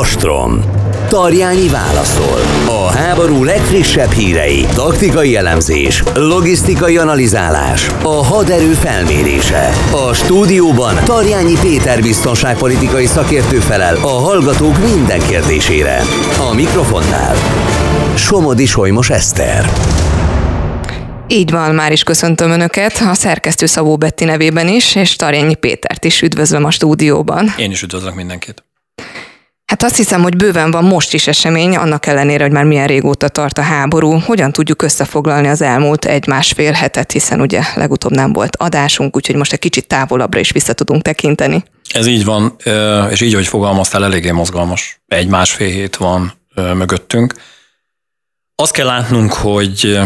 Ostrom. Tarjányi válaszol. A háború legfrissebb hírei, taktikai elemzés, logisztikai analizálás, a haderő felmérése. A stúdióban Tarjányi Péter biztonságpolitikai szakértő felel a hallgatók minden kérdésére. A mikrofonnál Somodi Solymos Eszter. Így van, már is köszöntöm Önöket, a szerkesztő Szabó Betti nevében is, és Tarjányi Pétert is üdvözlöm a stúdióban. Én is üdvözlök mindenkit. Hát azt hiszem, hogy bőven van most is esemény, annak ellenére, hogy már milyen régóta tart a háború. Hogyan tudjuk összefoglalni az elmúlt egy-másfél hetet, hiszen ugye legutóbb nem volt adásunk, úgyhogy most egy kicsit távolabbra is vissza tudunk tekinteni. Ez így van, és így, hogy fogalmaztál, eléggé mozgalmas. Egy-másfél hét van mögöttünk. Azt kell látnunk, hogy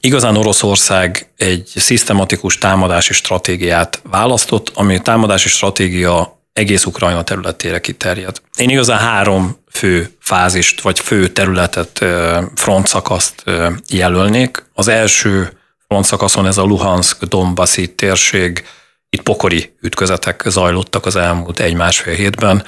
igazán Oroszország egy szisztematikus támadási stratégiát választott, ami a támadási stratégia egész Ukrajna területére kiterjed. Én igazán három fő fázist, vagy fő területet, frontszakaszt jelölnék. Az első frontszakaszon ez a Luhansk, Donbassi térség, itt pokori ütközetek zajlottak az elmúlt egy-másfél hétben.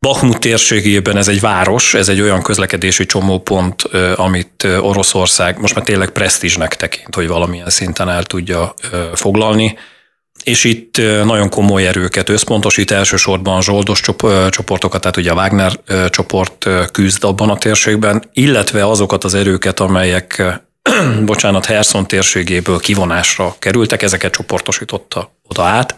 Bakhmut térségében ez egy város, ez egy olyan közlekedési csomópont, amit Oroszország most már tényleg presztízsnek tekint, hogy valamilyen szinten el tudja foglalni és itt nagyon komoly erőket összpontosít, elsősorban a zsoldos csoportokat, tehát ugye a Wagner csoport küzd abban a térségben, illetve azokat az erőket, amelyek bocsánat, Herson térségéből kivonásra kerültek, ezeket csoportosította oda át,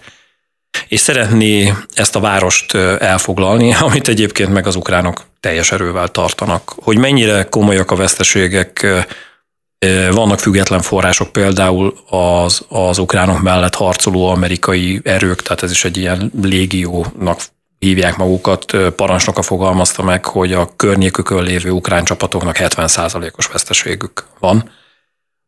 és szeretné ezt a várost elfoglalni, amit egyébként meg az ukránok teljes erővel tartanak. Hogy mennyire komolyak a veszteségek, vannak független források, például az, az ukránok mellett harcoló amerikai erők, tehát ez is egy ilyen légiónak hívják magukat, parancsnoka fogalmazta meg, hogy a környékükön lévő ukrán csapatoknak 70%-os veszteségük van,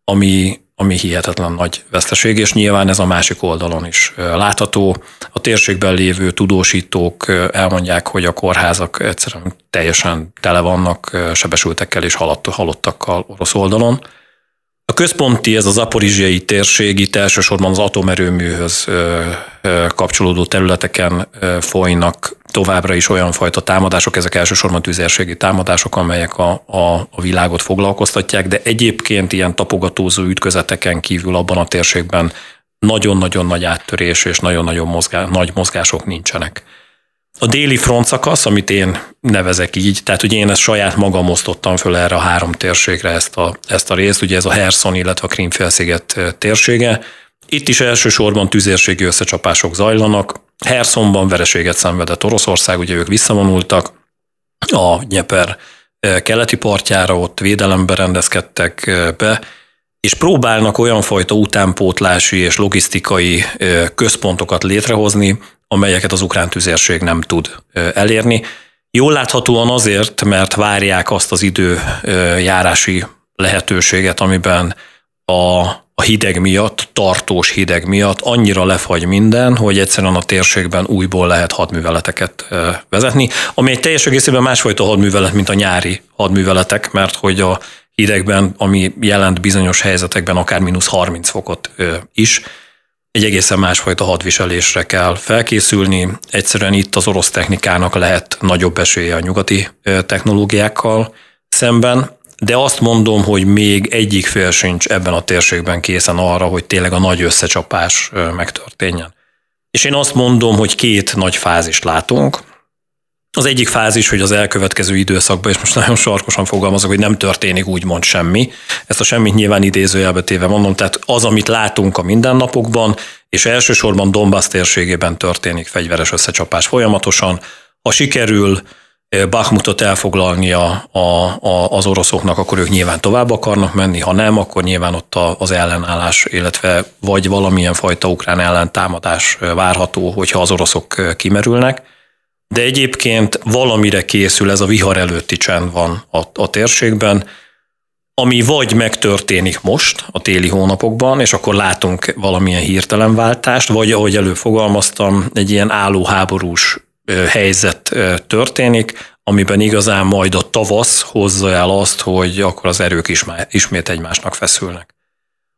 ami, ami hihetetlen nagy veszteség, és nyilván ez a másik oldalon is látható. A térségben lévő tudósítók elmondják, hogy a kórházak egyszerűen teljesen tele vannak sebesültekkel és halottakkal orosz oldalon. A központi, ez az aporizsiai térség, itt elsősorban az atomerőműhöz kapcsolódó területeken folynak továbbra is olyan fajta támadások, ezek elsősorban tüzérségi támadások, amelyek a, a, a világot foglalkoztatják, de egyébként ilyen tapogatózó ütközeteken kívül abban a térségben nagyon-nagyon nagy áttörés és nagyon-nagyon mozgá, nagy mozgások nincsenek. A déli front szakasz, amit én nevezek így, tehát hogy én ezt saját magam osztottam föl erre a három térségre ezt a, ezt a részt, ugye ez a Herson, illetve a Krímfélsziget térsége. Itt is elsősorban tüzérségi összecsapások zajlanak. Hersonban vereséget szenvedett Oroszország, ugye ők visszavonultak a Nyeper keleti partjára, ott védelembe rendezkedtek be, és próbálnak olyan fajta utánpótlási és logisztikai központokat létrehozni, amelyeket az ukrán tüzérség nem tud elérni. Jól láthatóan azért, mert várják azt az időjárási lehetőséget, amiben a, a hideg miatt, tartós hideg miatt annyira lefagy minden, hogy egyszerűen a térségben újból lehet hadműveleteket vezetni, ami egy teljes egészében másfajta hadművelet, mint a nyári hadműveletek, mert hogy a hidegben, ami jelent bizonyos helyzetekben akár mínusz 30 fokot is, egy egészen másfajta hadviselésre kell felkészülni. Egyszerűen itt az orosz technikának lehet nagyobb esélye a nyugati technológiákkal szemben, de azt mondom, hogy még egyik fél sincs ebben a térségben készen arra, hogy tényleg a nagy összecsapás megtörténjen. És én azt mondom, hogy két nagy fázist látunk. Az egyik fázis, hogy az elkövetkező időszakban, és most nagyon sarkosan fogalmazok, hogy nem történik úgymond semmi. Ezt a semmit nyilván idézőjelbe téve mondom, tehát az, amit látunk a mindennapokban, és elsősorban Donbass térségében történik fegyveres összecsapás folyamatosan. Ha sikerül eh, Bakhmutot elfoglalni a, a, a, az oroszoknak, akkor ők nyilván tovább akarnak menni, ha nem, akkor nyilván ott az ellenállás, illetve vagy valamilyen fajta ukrán ellentámadás eh, várható, hogyha az oroszok eh, kimerülnek de egyébként valamire készül, ez a vihar előtti csend van a, a térségben, ami vagy megtörténik most, a téli hónapokban, és akkor látunk valamilyen hirtelen váltást, vagy ahogy előbb fogalmaztam, egy ilyen álló háborús helyzet történik, amiben igazán majd a tavasz hozza el azt, hogy akkor az erők is ismét egymásnak feszülnek.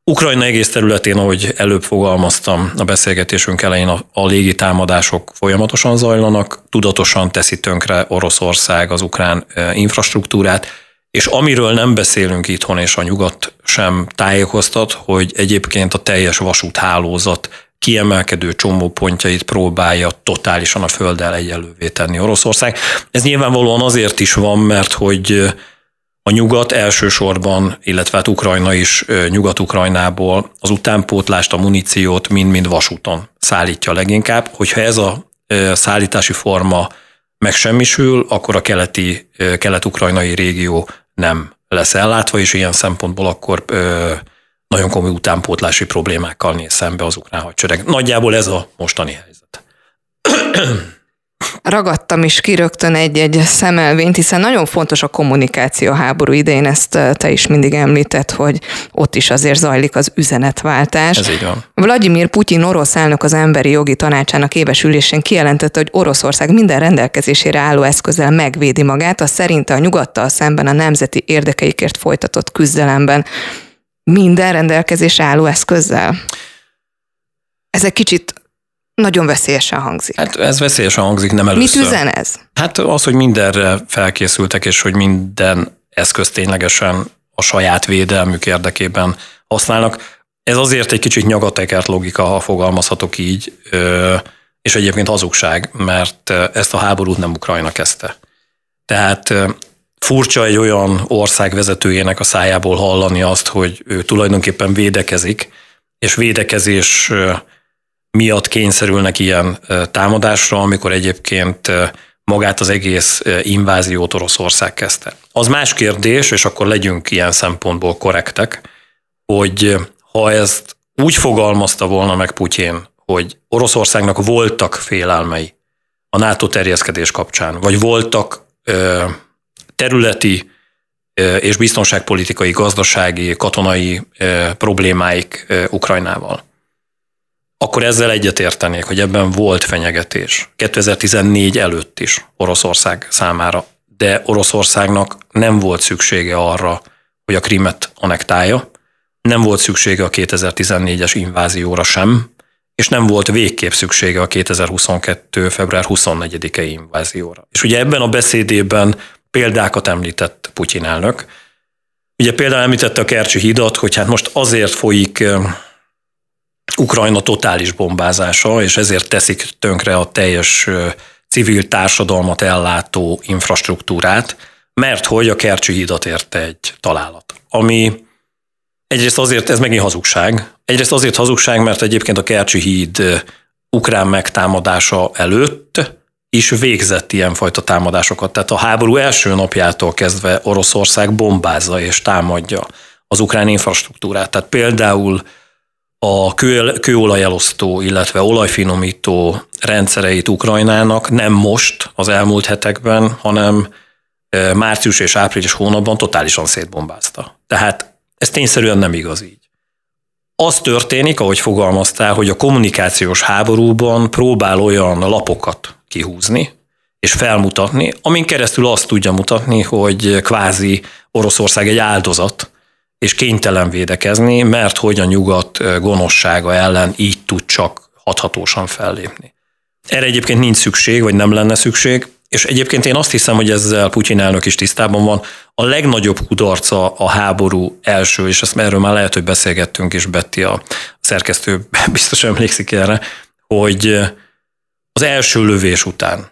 Ukrajna egész területén, ahogy előbb fogalmaztam a beszélgetésünk elején, a, a légi támadások folyamatosan zajlanak, tudatosan teszi tönkre Oroszország az ukrán infrastruktúrát, és amiről nem beszélünk itthon, és a nyugat sem tájékoztat, hogy egyébként a teljes vasúthálózat kiemelkedő csomópontjait próbálja totálisan a földdel egyelővé tenni Oroszország. Ez nyilvánvalóan azért is van, mert hogy a nyugat elsősorban, illetve hát Ukrajna is Nyugat-Ukrajnából az utánpótlást, a muníciót mind-mind vasúton szállítja leginkább. Hogyha ez a szállítási forma megsemmisül, akkor a keleti, kelet-ukrajnai régió nem lesz ellátva, és ilyen szempontból akkor nagyon komoly utánpótlási problémákkal néz szembe az ukrán hadsereg. Nagyjából ez a mostani helyzet. Ragadtam is ki rögtön egy-egy szemelvényt, hiszen nagyon fontos a kommunikáció háború idején, ezt te is mindig említett, hogy ott is azért zajlik az üzenetváltás. Ez így van. Vladimir Putyin orosz elnök az emberi jogi tanácsának éves ülésén kijelentette, hogy Oroszország minden rendelkezésére álló eszközzel megvédi magát, a szerinte a nyugattal szemben a nemzeti érdekeikért folytatott küzdelemben minden rendelkezés álló eszközzel? Ez egy kicsit nagyon veszélyesen hangzik. Hát ez veszélyesen hangzik, nem először. Mit üzen ez? Hát az, hogy mindenre felkészültek, és hogy minden eszköz ténylegesen a saját védelmük érdekében használnak. Ez azért egy kicsit nyagatekert logika, ha fogalmazhatok így, és egyébként hazugság, mert ezt a háborút nem Ukrajna kezdte. Tehát furcsa egy olyan ország vezetőjének a szájából hallani azt, hogy ő tulajdonképpen védekezik, és védekezés miatt kényszerülnek ilyen támadásra, amikor egyébként magát az egész inváziót Oroszország kezdte. Az más kérdés, és akkor legyünk ilyen szempontból korrektek, hogy ha ezt úgy fogalmazta volna meg Putyin, hogy Oroszországnak voltak félelmei a NATO terjeszkedés kapcsán, vagy voltak területi és biztonságpolitikai, gazdasági, katonai problémáik Ukrajnával. Akkor ezzel egyetértenék, hogy ebben volt fenyegetés. 2014 előtt is Oroszország számára. De Oroszországnak nem volt szüksége arra, hogy a Krimet anektálja, nem volt szüksége a 2014-es invázióra sem, és nem volt végképp szüksége a 2022. február 24-i invázióra. És ugye ebben a beszédében példákat említett Putyin elnök. Ugye például említette a Kercsi hidat, hogy hát most azért folyik Ukrajna totális bombázása, és ezért teszik tönkre a teljes civil társadalmat ellátó infrastruktúrát, mert hogy a Kercsi hidat érte egy találat. Ami egyrészt azért, ez megint hazugság, egyrészt azért hazugság, mert egyébként a Kercsi híd ukrán megtámadása előtt is végzett ilyenfajta támadásokat. Tehát a háború első napjától kezdve Oroszország bombázza és támadja az ukrán infrastruktúrát. Tehát például a kő, kőolajelosztó, illetve olajfinomító rendszereit Ukrajnának nem most, az elmúlt hetekben, hanem március és április hónapban totálisan szétbombázta. Tehát ez tényszerűen nem igaz így. Az történik, ahogy fogalmaztál, hogy a kommunikációs háborúban próbál olyan lapokat kihúzni, és felmutatni, amin keresztül azt tudja mutatni, hogy kvázi Oroszország egy áldozat, és kénytelen védekezni, mert hogy a nyugat gonoszsága ellen így tud csak hathatósan fellépni. Erre egyébként nincs szükség, vagy nem lenne szükség, és egyébként én azt hiszem, hogy ezzel Putyin elnök is tisztában van. A legnagyobb kudarca a háború első, és ezt erről már lehet, hogy beszélgettünk, és Betty a szerkesztő biztos emlékszik erre, hogy az első lövés után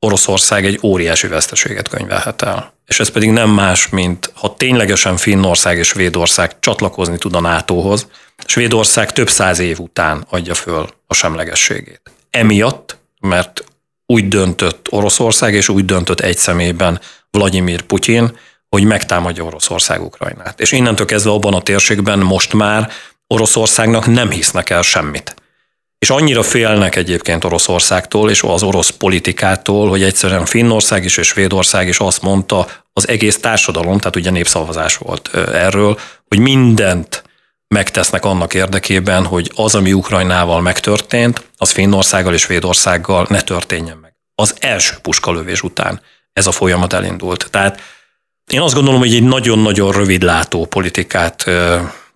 Oroszország egy óriási veszteséget könyvelhet el. És ez pedig nem más, mint ha ténylegesen Finnország és Svédország csatlakozni tud a NATO-hoz, Svédország több száz év után adja föl a semlegességét. Emiatt, mert úgy döntött Oroszország, és úgy döntött egy személyben Vladimir Putyin, hogy megtámadja Oroszország Ukrajnát. És innentől kezdve abban a térségben most már Oroszországnak nem hisznek el semmit. És annyira félnek egyébként Oroszországtól és az orosz politikától, hogy egyszerűen Finnország is és Svédország is azt mondta, az egész társadalom, tehát ugye népszavazás volt erről, hogy mindent megtesznek annak érdekében, hogy az, ami Ukrajnával megtörtént, az Finnországgal és Svédországgal ne történjen meg. Az első puskalövés után ez a folyamat elindult. Tehát én azt gondolom, hogy egy nagyon-nagyon rövidlátó politikát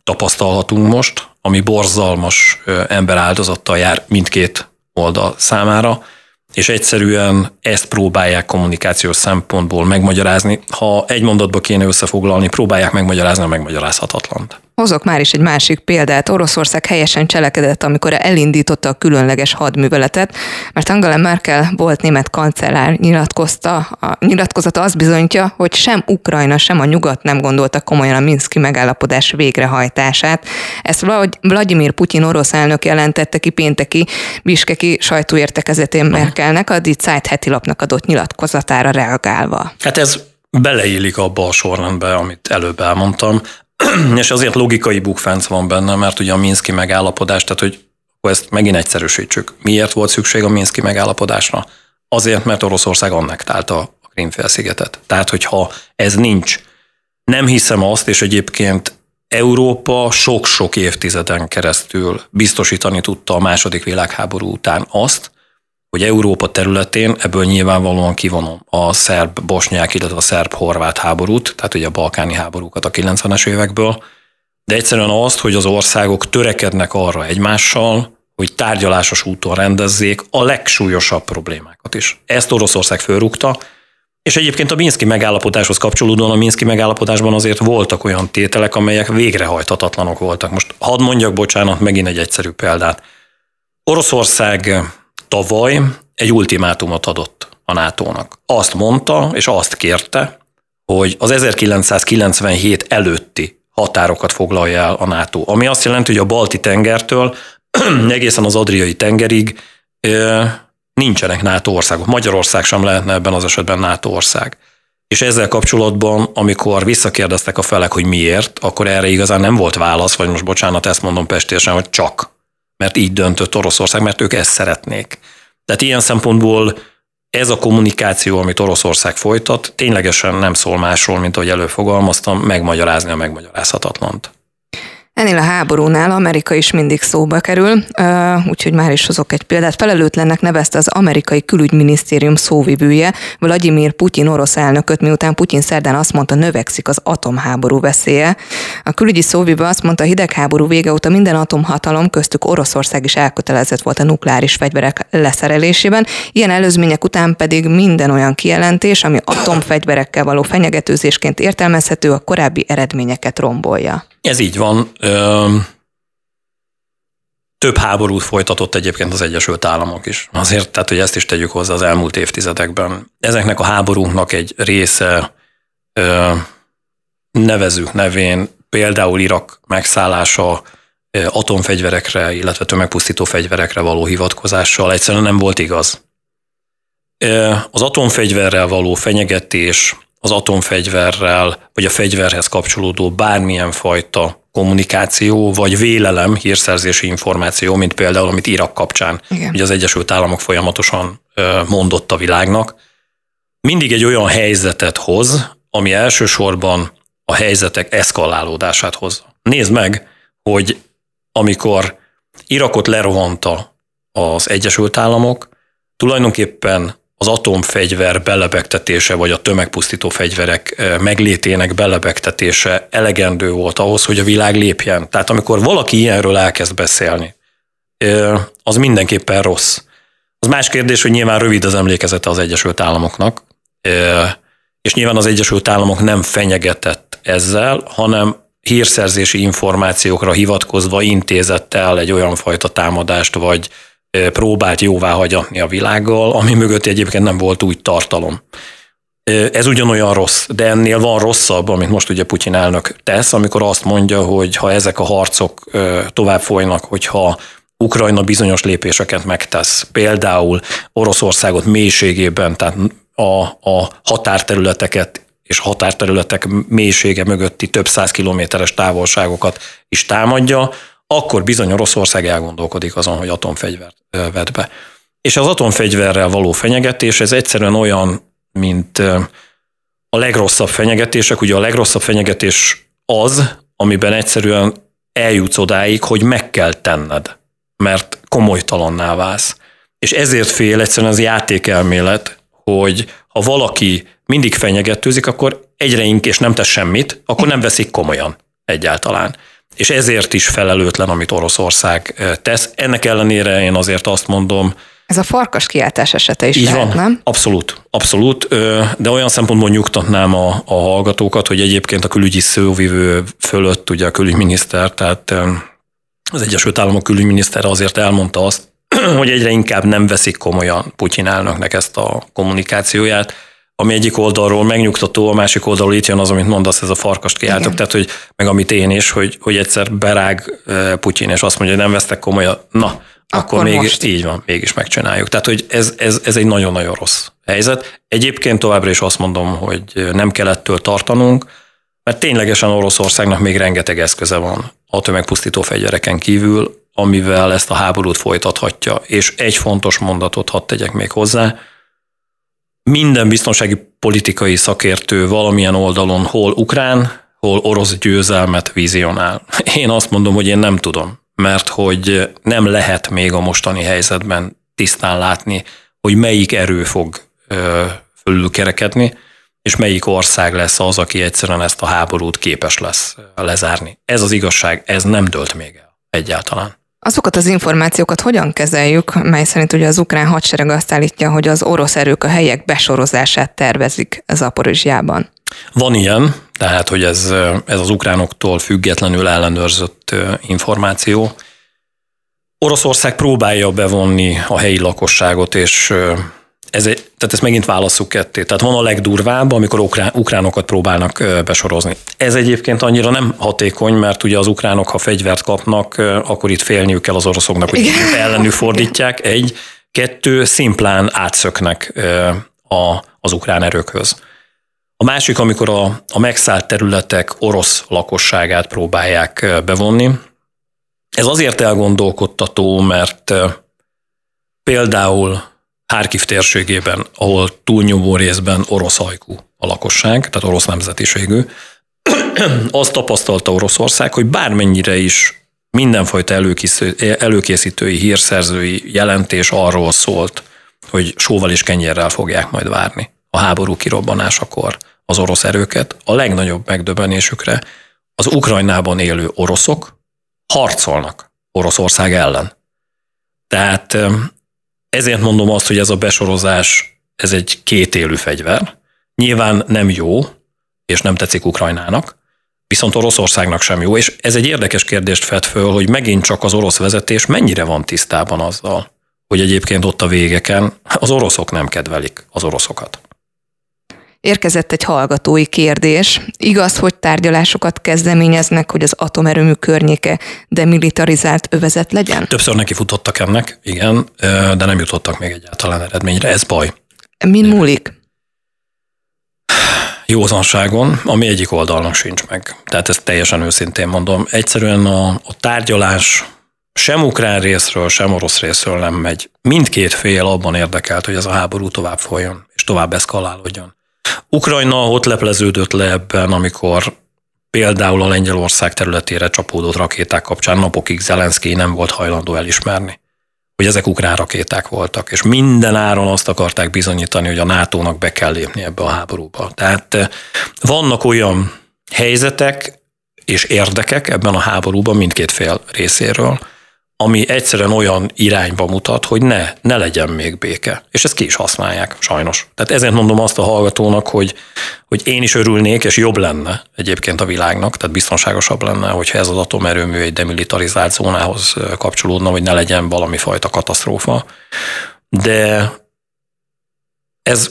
tapasztalhatunk most, ami borzalmas emberáldozattal jár mindkét oldal számára, és egyszerűen ezt próbálják kommunikációs szempontból megmagyarázni. Ha egy mondatba kéne összefoglalni, próbálják megmagyarázni a megmagyarázhatatlant. Hozok már is egy másik példát. Oroszország helyesen cselekedett, amikor elindította a különleges hadműveletet, mert Angela Merkel volt német kancellár nyilatkozta, a nyilatkozata azt bizonyítja, hogy sem Ukrajna, sem a nyugat nem gondolta komolyan a Minszki megállapodás végrehajtását. Ezt Vladimir Putyin orosz elnök jelentette ki pénteki Biskeki sajtóértekezetén Merkelnek, a Die Zeit heti lapnak adott nyilatkozatára reagálva. Hát ez beleillik abba a sorrendbe, amit előbb elmondtam. és azért logikai bukfánc van benne, mert ugye a Minszki megállapodás, tehát hogy ezt megint egyszerűsítsük. Miért volt szükség a Minszki megállapodásra? Azért, mert Oroszország annektálta a Krímfélszigetet. Tehát, hogyha ez nincs, nem hiszem azt, és egyébként Európa sok-sok évtizeden keresztül biztosítani tudta a második világháború után azt, hogy Európa területén ebből nyilvánvalóan kivonom a szerb-bosnyák, illetve a szerb-horvát háborút, tehát ugye a balkáni háborúkat a 90-es évekből, de egyszerűen azt, hogy az országok törekednek arra egymással, hogy tárgyalásos úton rendezzék a legsúlyosabb problémákat is. Ezt Oroszország fölrúgta, és egyébként a Minszki megállapodáshoz kapcsolódóan a Minszki megállapodásban azért voltak olyan tételek, amelyek végrehajthatatlanok voltak. Most hadd mondjak, bocsánat, megint egy egyszerű példát. Oroszország tavaly egy ultimátumot adott a NATO-nak. Azt mondta, és azt kérte, hogy az 1997 előtti határokat foglalja el a NATO. Ami azt jelenti, hogy a Balti tengertől egészen az Adriai tengerig nincsenek NATO országok. Magyarország sem lehetne ebben az esetben NATO ország. És ezzel kapcsolatban, amikor visszakérdeztek a felek, hogy miért, akkor erre igazán nem volt válasz, vagy most bocsánat, ezt mondom pestésen, hogy csak mert így döntött Oroszország, mert ők ezt szeretnék. Tehát ilyen szempontból ez a kommunikáció, amit Oroszország folytat, ténylegesen nem szól másról, mint ahogy előfogalmaztam, megmagyarázni a megmagyarázhatatlant. Ennél a háborúnál Amerika is mindig szóba kerül, úgyhogy már is hozok egy példát. Felelőtlennek nevezte az amerikai külügyminisztérium szóvivője Vladimir Putyin orosz elnököt, miután Putyin szerdán azt mondta, növekszik az atomháború veszélye. A külügyi szóvivő azt mondta, a hidegháború vége óta minden atomhatalom, köztük Oroszország is elkötelezett volt a nukleáris fegyverek leszerelésében. Ilyen előzmények után pedig minden olyan kijelentés, ami atomfegyverekkel való fenyegetőzésként értelmezhető, a korábbi eredményeket rombolja. Ez így van. Több háborút folytatott egyébként az Egyesült Államok is. Azért, tehát, hogy ezt is tegyük hozzá az elmúlt évtizedekben. Ezeknek a háborúknak egy része nevezük nevén, például Irak megszállása atomfegyverekre, illetve tömegpusztító fegyverekre való hivatkozással egyszerűen nem volt igaz. Az atomfegyverrel való fenyegetés az atomfegyverrel, vagy a fegyverhez kapcsolódó bármilyen fajta kommunikáció, vagy vélelem, hírszerzési információ, mint például, amit Irak kapcsán Igen. ugye az Egyesült Államok folyamatosan mondott a világnak, mindig egy olyan helyzetet hoz, ami elsősorban a helyzetek eszkalálódását hozza. Nézd meg, hogy amikor Irakot lerohanta az Egyesült Államok, tulajdonképpen az atomfegyver belebegtetése, vagy a tömegpusztító fegyverek meglétének belebegtetése elegendő volt ahhoz, hogy a világ lépjen. Tehát amikor valaki ilyenről elkezd beszélni, az mindenképpen rossz. Az más kérdés, hogy nyilván rövid az emlékezete az Egyesült Államoknak, és nyilván az Egyesült Államok nem fenyegetett ezzel, hanem hírszerzési információkra hivatkozva intézett el egy olyan fajta támadást, vagy próbált jóvá hagyatni a világgal, ami mögött egyébként nem volt úgy tartalom. Ez ugyanolyan rossz, de ennél van rosszabb, amit most ugye Putyin elnök tesz, amikor azt mondja, hogy ha ezek a harcok tovább folynak, hogyha Ukrajna bizonyos lépéseket megtesz, például Oroszországot mélységében, tehát a, a határterületeket és határterületek mélysége mögötti több száz kilométeres távolságokat is támadja, akkor bizony Oroszország elgondolkodik azon, hogy atomfegyvert vet be. És az atomfegyverrel való fenyegetés, ez egyszerűen olyan, mint a legrosszabb fenyegetések. Ugye a legrosszabb fenyegetés az, amiben egyszerűen eljutsz odáig, hogy meg kell tenned, mert komolytalanná válsz. És ezért fél egyszerűen az játékelmélet, hogy ha valaki mindig fenyegetőzik, akkor egyre inkább, és nem tesz semmit, akkor nem veszik komolyan egyáltalán. És ezért is felelőtlen, amit Oroszország tesz. Ennek ellenére én azért azt mondom, ez a farkas kiáltás esete is Így lehet, van. nem? Abszolút, abszolút, de olyan szempontból nyugtatnám a, a hallgatókat, hogy egyébként a külügyi szóvivő fölött ugye a külügyminiszter, tehát az Egyesült Államok külügyminiszter azért elmondta azt, hogy egyre inkább nem veszik komolyan Putyin elnöknek ezt a kommunikációját, ami egyik oldalról megnyugtató, a másik oldalról itt jön az, amit mondasz, ez a farkast kiáltok, tehát hogy meg amit én is, hogy, hogy egyszer berág Putyin, és azt mondja, hogy nem vesztek komolyan, na, akkor, akkor mégis most. így van, mégis megcsináljuk. Tehát, hogy ez, ez, ez egy nagyon-nagyon rossz helyzet. Egyébként továbbra is azt mondom, hogy nem kell ettől tartanunk, mert ténylegesen Oroszországnak még rengeteg eszköze van a tömegpusztító fegyvereken kívül, amivel ezt a háborút folytathatja. És egy fontos mondatot hadd tegyek még hozzá, minden biztonsági politikai szakértő valamilyen oldalon hol ukrán, hol orosz győzelmet vizionál. Én azt mondom, hogy én nem tudom, mert hogy nem lehet még a mostani helyzetben tisztán látni, hogy melyik erő fog fölülkerekedni, és melyik ország lesz az, aki egyszerűen ezt a háborút képes lesz lezárni. Ez az igazság, ez nem dölt még el egyáltalán. Azokat az információkat hogyan kezeljük, mely szerint ugye az ukrán hadsereg azt állítja, hogy az orosz erők a helyek besorozását tervezik Zaporizsjában? Van ilyen, tehát hogy ez, ez az ukránoktól függetlenül ellenőrzött információ. Oroszország próbálja bevonni a helyi lakosságot, és ez egy, tehát ezt megint válasszuk ketté. Tehát van a legdurvább, amikor ukrán, ukránokat próbálnak besorozni. Ez egyébként annyira nem hatékony, mert ugye az ukránok, ha fegyvert kapnak, akkor itt félniük kell az oroszoknak, hogy Igen. ellenük fordítják. Egy, kettő, szimplán átszöknek a, az ukrán erőkhöz. A másik, amikor a, a megszállt területek orosz lakosságát próbálják bevonni. Ez azért elgondolkodtató, mert például Hárkiv térségében, ahol túlnyomó részben orosz ajkú a lakosság, tehát orosz nemzetiségű, azt tapasztalta Oroszország, hogy bármennyire is mindenfajta előkészítői, hírszerzői jelentés arról szólt, hogy sóval és kenyérrel fogják majd várni a háború kirobbanásakor az orosz erőket. A legnagyobb megdöbbenésükre az Ukrajnában élő oroszok harcolnak Oroszország ellen. Tehát ezért mondom azt, hogy ez a besorozás, ez egy kétélű fegyver. Nyilván nem jó, és nem tetszik Ukrajnának, viszont Oroszországnak sem jó, és ez egy érdekes kérdést fed föl, hogy megint csak az orosz vezetés mennyire van tisztában azzal, hogy egyébként ott a végeken az oroszok nem kedvelik az oroszokat. Érkezett egy hallgatói kérdés. Igaz, hogy tárgyalásokat kezdeményeznek, hogy az atomerőmű környéke demilitarizált övezet legyen? Többször neki futottak ennek, igen, de nem jutottak még egyáltalán eredményre. Ez baj. Min múlik? Józanságon, ami egyik oldalnak sincs meg. Tehát ezt teljesen őszintén mondom. Egyszerűen a, a tárgyalás sem ukrán részről, sem orosz részről nem megy. Mindkét fél abban érdekelt, hogy ez a háború tovább folyjon, és tovább eszkalálódjon. Ukrajna ott lepleződött le ebben, amikor például a Lengyelország területére csapódott rakéták kapcsán napokig Zelenszky nem volt hajlandó elismerni, hogy ezek ukrán rakéták voltak, és minden áron azt akarták bizonyítani, hogy a NATO-nak be kell lépni ebbe a háborúba. Tehát eh, vannak olyan helyzetek és érdekek ebben a háborúban mindkét fél részéről, ami egyszerűen olyan irányba mutat, hogy ne, ne legyen még béke. És ezt ki is használják, sajnos. Tehát ezért mondom azt a hallgatónak, hogy, hogy én is örülnék, és jobb lenne egyébként a világnak, tehát biztonságosabb lenne, hogyha ez az atomerőmű egy demilitarizált zónához kapcsolódna, hogy ne legyen valami fajta katasztrófa. De ez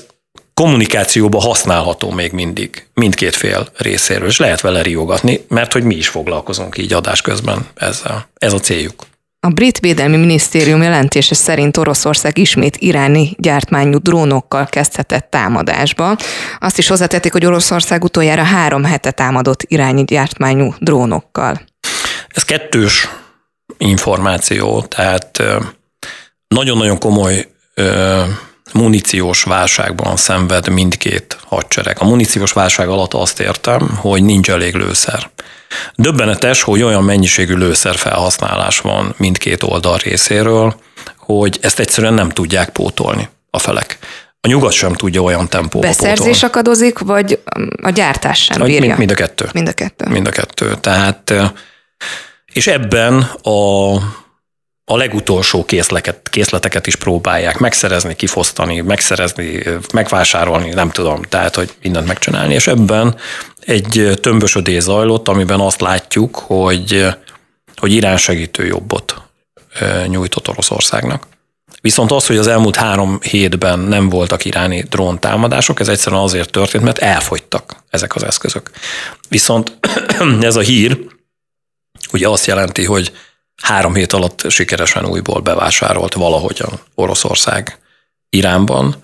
kommunikációba használható még mindig, mindkét fél részéről, és lehet vele riogatni, mert hogy mi is foglalkozunk így adás közben ezzel. Ez a céljuk. A brit védelmi minisztérium jelentése szerint Oroszország ismét iráni gyártmányú drónokkal kezdhetett támadásba. Azt is hozzátették, hogy Oroszország utoljára három hete támadott irányi gyártmányú drónokkal. Ez kettős információ, tehát nagyon-nagyon komoly muníciós válságban szenved mindkét hadsereg. A muníciós válság alatt azt értem, hogy nincs elég lőszer. Döbbenetes, hogy olyan mennyiségű lőszer felhasználás van mindkét oldal részéről, hogy ezt egyszerűen nem tudják pótolni a felek. A nyugat sem tudja olyan tempóba Beszerzés pótolni. akadozik, vagy a gyártás sem bírja? Mind, mind a kettő. Mind a kettő. Mind a kettő. Tehát És ebben a, a legutolsó készleket, készleteket is próbálják megszerezni, kifosztani, megszerezni, megvásárolni, nem tudom, tehát, hogy mindent megcsinálni. És ebben egy tömbösödés zajlott, amiben azt látjuk, hogy, hogy Irán segítő jobbot nyújtott Oroszországnak. Viszont az, hogy az elmúlt három hétben nem voltak iráni drón támadások, ez egyszerűen azért történt, mert elfogytak ezek az eszközök. Viszont ez a hír ugye azt jelenti, hogy három hét alatt sikeresen újból bevásárolt valahogyan Oroszország Iránban,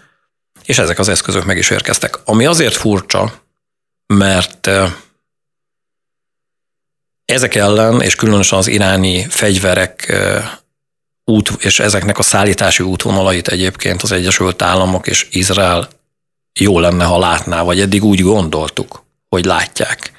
és ezek az eszközök meg is érkeztek. Ami azért furcsa, mert ezek ellen, és különösen az iráni fegyverek út, és ezeknek a szállítási útvonalait egyébként az Egyesült Államok és Izrael jó lenne, ha látná, vagy eddig úgy gondoltuk, hogy látják.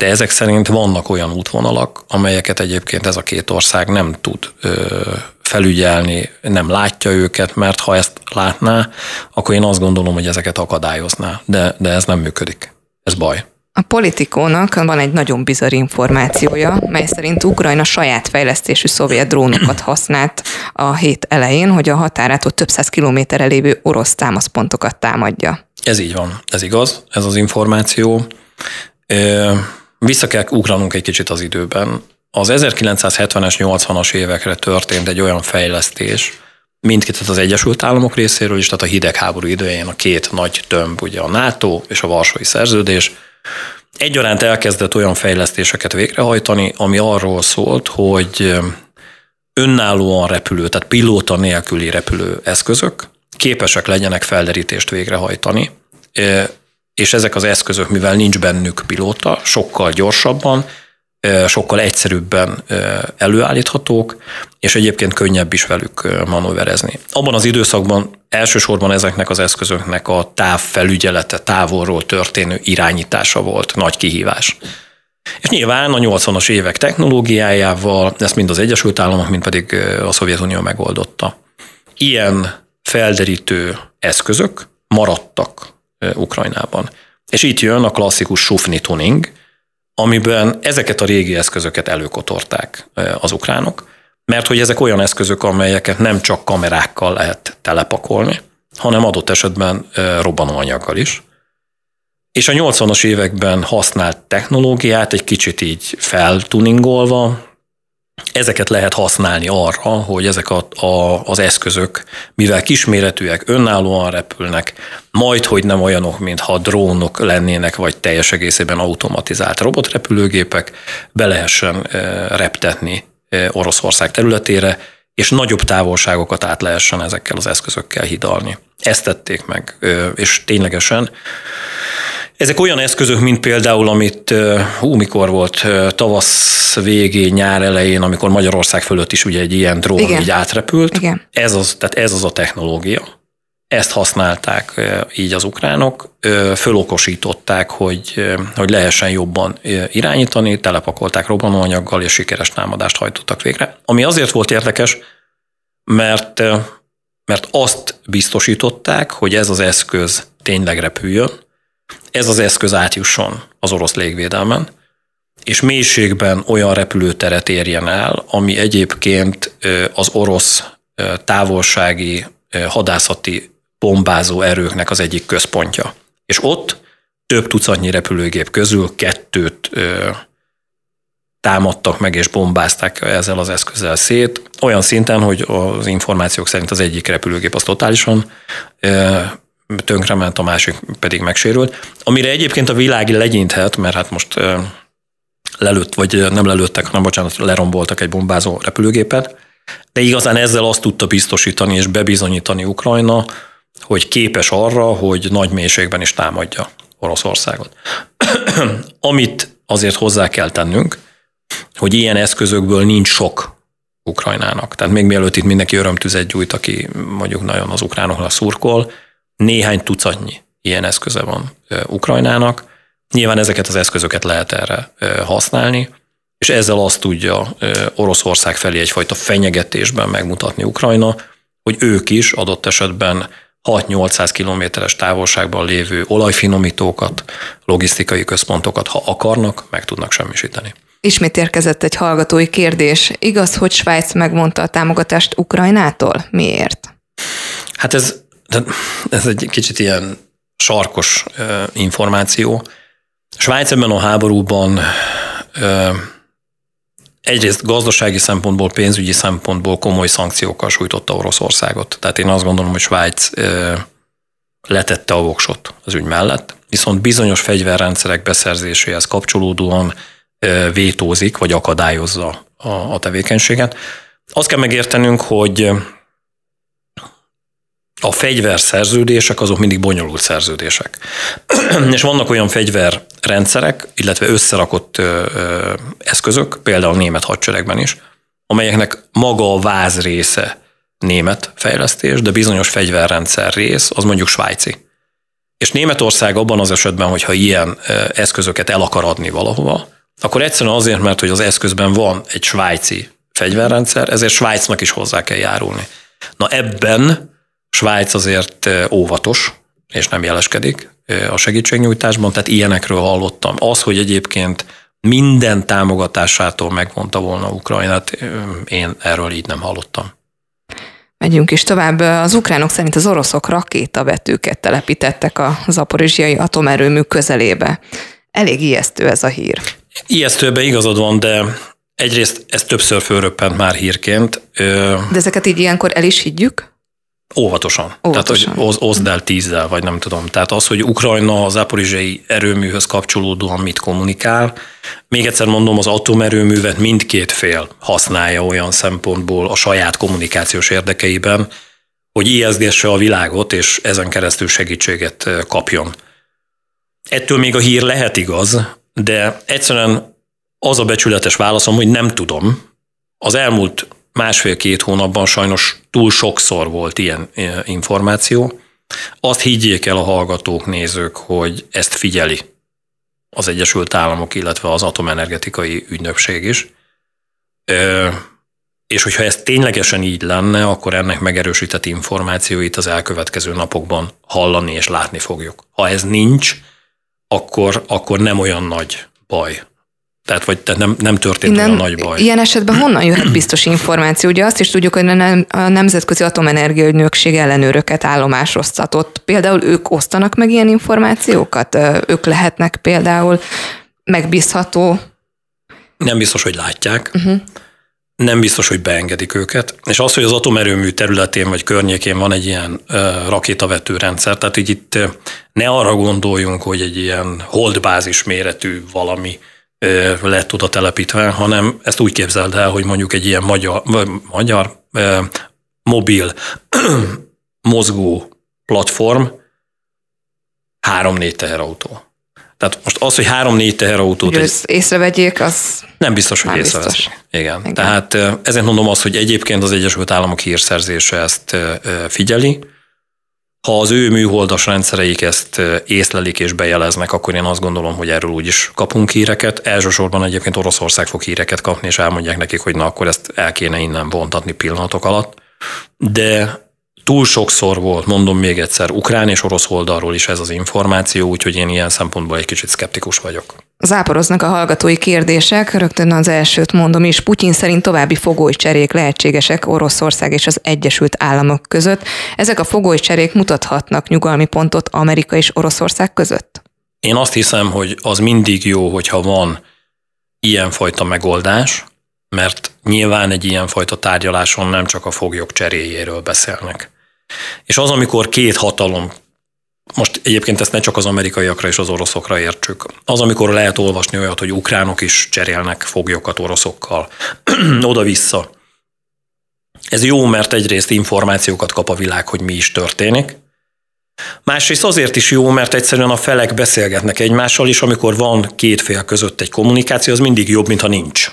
De ezek szerint vannak olyan útvonalak, amelyeket egyébként ez a két ország nem tud ö, felügyelni, nem látja őket, mert ha ezt látná, akkor én azt gondolom, hogy ezeket akadályozná. De, de ez nem működik. Ez baj. A politikónak van egy nagyon bizarr információja, mely szerint Ukrajna saját fejlesztésű szovjet drónokat használt a hét elején, hogy a határától több száz kilométerre lévő orosz támaszpontokat támadja. Ez így van, ez igaz, ez az információ. Vissza kell ugranunk egy kicsit az időben. Az 1970-es, 80-as évekre történt egy olyan fejlesztés, mindkét az Egyesült Államok részéről is, tehát a hidegháború idején a két nagy tömb, ugye a NATO és a Varsói Szerződés, egyaránt elkezdett olyan fejlesztéseket végrehajtani, ami arról szólt, hogy önállóan repülő, tehát pilóta nélküli repülő eszközök képesek legyenek felderítést végrehajtani, és ezek az eszközök, mivel nincs bennük pilóta, sokkal gyorsabban, sokkal egyszerűbben előállíthatók, és egyébként könnyebb is velük manőverezni. Abban az időszakban elsősorban ezeknek az eszközöknek a távfelügyelete, távolról történő irányítása volt nagy kihívás. És nyilván a 80-as évek technológiájával ezt mind az Egyesült Államok, mind pedig a Szovjetunió megoldotta. Ilyen felderítő eszközök maradtak Ukrajnában. És itt jön a klasszikus sufni tuning, amiben ezeket a régi eszközöket előkotorták az ukránok, mert hogy ezek olyan eszközök, amelyeket nem csak kamerákkal lehet telepakolni, hanem adott esetben robbanóanyaggal is. És a 80-as években használt technológiát egy kicsit így feltuningolva, ezeket lehet használni arra, hogy ezek a, a, az eszközök, mivel kisméretűek, önállóan repülnek, majd, hogy nem olyanok, mintha drónok lennének, vagy teljes egészében automatizált robotrepülőgépek, be lehessen reptetni Oroszország területére, és nagyobb távolságokat át lehessen ezekkel az eszközökkel hidalni. Ezt tették meg, és ténylegesen ezek olyan eszközök, mint például, amit hú, mikor volt tavasz végén, nyár elején, amikor Magyarország fölött is ugye egy ilyen drón Igen. így átrepült. Igen. Ez az, tehát ez az a technológia. Ezt használták így az ukránok, fölokosították, hogy, hogy lehessen jobban irányítani, telepakolták robbanóanyaggal, és sikeres támadást hajtottak végre. Ami azért volt érdekes, mert, mert azt biztosították, hogy ez az eszköz tényleg repüljön, ez az eszköz átjusson az orosz légvédelmen, és mélységben olyan repülőteret érjen el, ami egyébként az orosz távolsági hadászati bombázó erőknek az egyik központja. És ott több tucatnyi repülőgép közül kettőt támadtak meg és bombázták ezzel az eszközzel szét, olyan szinten, hogy az információk szerint az egyik repülőgép az totálisan tönkrement, a másik pedig megsérült. Amire egyébként a világ legyinthet, mert hát most lelőtt, vagy nem lelőttek, hanem bocsánat, leromboltak egy bombázó repülőgépet, de igazán ezzel azt tudta biztosítani és bebizonyítani Ukrajna, hogy képes arra, hogy nagy mélységben is támadja Oroszországot. Amit azért hozzá kell tennünk, hogy ilyen eszközökből nincs sok Ukrajnának. Tehát még mielőtt itt mindenki örömtüzet gyújt, aki mondjuk nagyon az ukránoknak szurkol, néhány tucatnyi ilyen eszköze van Ukrajnának. Nyilván ezeket az eszközöket lehet erre használni, és ezzel azt tudja Oroszország felé egyfajta fenyegetésben megmutatni Ukrajna, hogy ők is adott esetben 6-800 kilométeres távolságban lévő olajfinomítókat, logisztikai központokat, ha akarnak, meg tudnak semmisíteni. Ismét érkezett egy hallgatói kérdés. Igaz, hogy Svájc megmondta a támogatást Ukrajnától? Miért? Hát ez, ez egy kicsit ilyen sarkos információ. Svájc ebben a háborúban egyrészt gazdasági szempontból, pénzügyi szempontból komoly szankciókkal sújtotta Oroszországot. Tehát én azt gondolom, hogy Svájc letette a voksot az ügy mellett, viszont bizonyos fegyverrendszerek beszerzéséhez kapcsolódóan vétózik, vagy akadályozza a, a tevékenységet. Azt kell megértenünk, hogy a fegyverszerződések azok mindig bonyolult szerződések. és vannak olyan fegyverrendszerek, illetve összerakott eszközök, például a német hadseregben is, amelyeknek maga a váz része német fejlesztés, de bizonyos fegyverrendszer rész az mondjuk svájci. És Németország abban az esetben, hogyha ilyen eszközöket el akar adni valahova, akkor egyszerűen azért, mert hogy az eszközben van egy svájci fegyverrendszer, ezért Svájcnak is hozzá kell járulni. Na ebben Svájc azért óvatos, és nem jeleskedik a segítségnyújtásban, tehát ilyenekről hallottam. Az, hogy egyébként minden támogatásától megvonta volna Ukrajnát, én erről így nem hallottam. Megyünk is tovább. Az ukránok szerint az oroszok rakétavetőket telepítettek a zaporizsiai atomerőmű közelébe. Elég ijesztő ez a hír. Ijesztőben igazad van, de egyrészt ez többször fölröppent már hírként. De ezeket így ilyenkor el is higgyük? Óvatosan. Óvatosan. Tehát, hogy oszd el tízzel, vagy nem tudom. Tehát az, hogy Ukrajna az aporizsai erőműhöz kapcsolódóan mit kommunikál. Még egyszer mondom, az atomerőművet mindkét fél használja olyan szempontból a saját kommunikációs érdekeiben, hogy ijesztgesse a világot, és ezen keresztül segítséget kapjon. Ettől még a hír lehet igaz, de egyszerűen az a becsületes válaszom, hogy nem tudom. Az elmúlt másfél-két hónapban sajnos túl sokszor volt ilyen információ. Azt higgyék el a hallgatók, nézők, hogy ezt figyeli az Egyesült Államok, illetve az atomenergetikai ügynökség is. Ö, és hogyha ez ténylegesen így lenne, akkor ennek megerősített információit az elkövetkező napokban hallani és látni fogjuk. Ha ez nincs, akkor, akkor nem olyan nagy baj. Tehát, vagy tehát nem, nem történt Innen, olyan nagy baj. Ilyen esetben honnan jöhet biztos információ? Ugye azt is tudjuk, hogy a Nemzetközi Atomenergia Ügynökség ellenőröket állomásoztatott. Például ők osztanak meg ilyen információkat? Ők lehetnek például megbízható? Nem biztos, hogy látják. Uh-huh nem biztos, hogy beengedik őket. És az, hogy az atomerőmű területén vagy környékén van egy ilyen rakétavető rendszer, tehát így itt ne arra gondoljunk, hogy egy ilyen holdbázis méretű valami lett oda telepítve, hanem ezt úgy képzeld el, hogy mondjuk egy ilyen magyar, vagy magyar mobil mozgó platform, három-négy teherautó. Tehát most az, hogy három-négy teherautót... Hogy ezt észrevegyék, az... Nem biztos, hogy észreveszik. Igen. Igen. Tehát ezért mondom azt, hogy egyébként az Egyesült Államok hírszerzése ezt figyeli. Ha az ő műholdas rendszereik ezt észlelik és bejeleznek, akkor én azt gondolom, hogy erről úgy is kapunk híreket. Elsősorban egyébként Oroszország fog híreket kapni, és elmondják nekik, hogy na akkor ezt el kéne innen bontatni pillanatok alatt. De túl sokszor volt, mondom még egyszer, ukrán és orosz oldalról is ez az információ, úgyhogy én ilyen szempontból egy kicsit szkeptikus vagyok. Záporoznak a hallgatói kérdések, rögtön az elsőt mondom is. Putyin szerint további fogolycserék lehetségesek Oroszország és az Egyesült Államok között. Ezek a fogolycserék mutathatnak nyugalmi pontot Amerika és Oroszország között? Én azt hiszem, hogy az mindig jó, hogyha van ilyenfajta megoldás, mert nyilván egy ilyenfajta tárgyaláson nem csak a foglyok cseréjéről beszélnek. És az, amikor két hatalom, most egyébként ezt ne csak az amerikaiakra és az oroszokra értsük, az, amikor lehet olvasni olyat, hogy ukránok is cserélnek foglyokat oroszokkal, oda-vissza. Ez jó, mert egyrészt információkat kap a világ, hogy mi is történik, Másrészt azért is jó, mert egyszerűen a felek beszélgetnek egymással, és amikor van két fél között egy kommunikáció, az mindig jobb, mintha nincs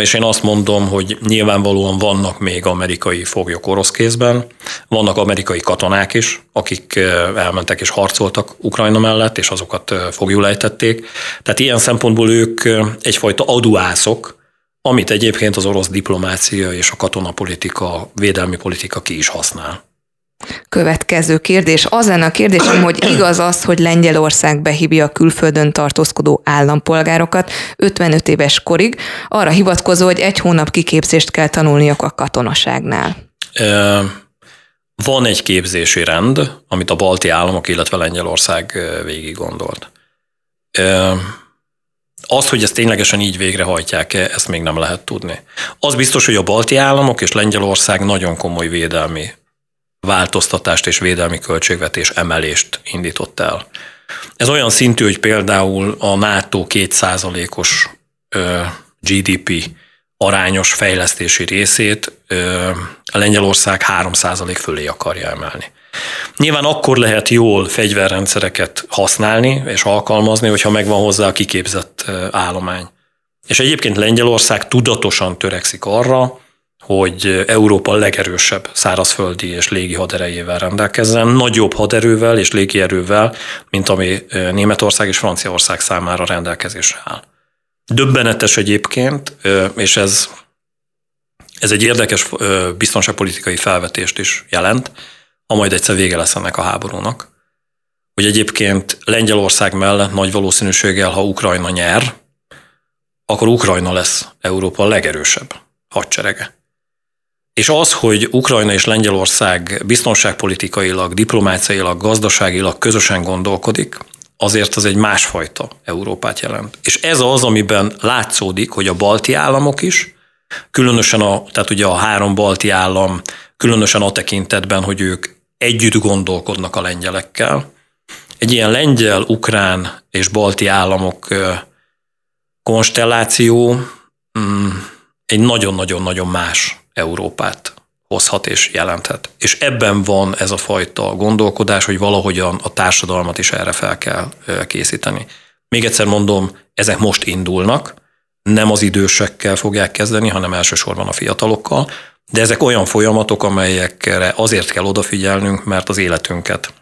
és én azt mondom, hogy nyilvánvalóan vannak még amerikai foglyok orosz kézben, vannak amerikai katonák is, akik elmentek és harcoltak Ukrajna mellett, és azokat fogjul ejtették. Tehát ilyen szempontból ők egyfajta aduászok, amit egyébként az orosz diplomácia és a katonapolitika, védelmi politika ki is használ. Következő kérdés. Az lenne a kérdésem, hogy igaz az, hogy Lengyelország behívja a külföldön tartózkodó állampolgárokat 55 éves korig, arra hivatkozó, hogy egy hónap kiképzést kell tanulniuk a katonaságnál. Van egy képzési rend, amit a balti államok, illetve Lengyelország végig gondolt. Az, hogy ezt ténylegesen így végrehajtják-e, ezt még nem lehet tudni. Az biztos, hogy a balti államok és Lengyelország nagyon komoly védelmi változtatást és védelmi költségvetés emelést indított el. Ez olyan szintű, hogy például a NATO 2%-os GDP arányos fejlesztési részét a Lengyelország 3% fölé akarja emelni. Nyilván akkor lehet jól fegyverrendszereket használni és alkalmazni, hogyha megvan hozzá a kiképzett állomány. És egyébként Lengyelország tudatosan törekszik arra, hogy Európa legerősebb szárazföldi és légi haderejével rendelkezzen, nagyobb haderővel és légierővel, mint ami Németország és Franciaország számára rendelkezésre áll. Döbbenetes egyébként, és ez, ez egy érdekes biztonságpolitikai felvetést is jelent, ha majd egyszer vége lesz ennek a háborúnak, hogy egyébként Lengyelország mellett nagy valószínűséggel, ha Ukrajna nyer, akkor Ukrajna lesz Európa legerősebb hadserege. És az, hogy Ukrajna és Lengyelország biztonságpolitikailag, diplomáciailag, gazdaságilag közösen gondolkodik, azért az egy másfajta Európát jelent. És ez az, amiben látszódik, hogy a balti államok is, különösen a, tehát ugye a három balti állam, különösen a tekintetben, hogy ők együtt gondolkodnak a lengyelekkel. Egy ilyen lengyel, ukrán és balti államok konstelláció mm, egy nagyon-nagyon-nagyon más Európát hozhat és jelenthet. És ebben van ez a fajta gondolkodás, hogy valahogyan a társadalmat is erre fel kell készíteni. Még egyszer mondom, ezek most indulnak, nem az idősekkel fogják kezdeni, hanem elsősorban a fiatalokkal, de ezek olyan folyamatok, amelyekre azért kell odafigyelnünk, mert az életünket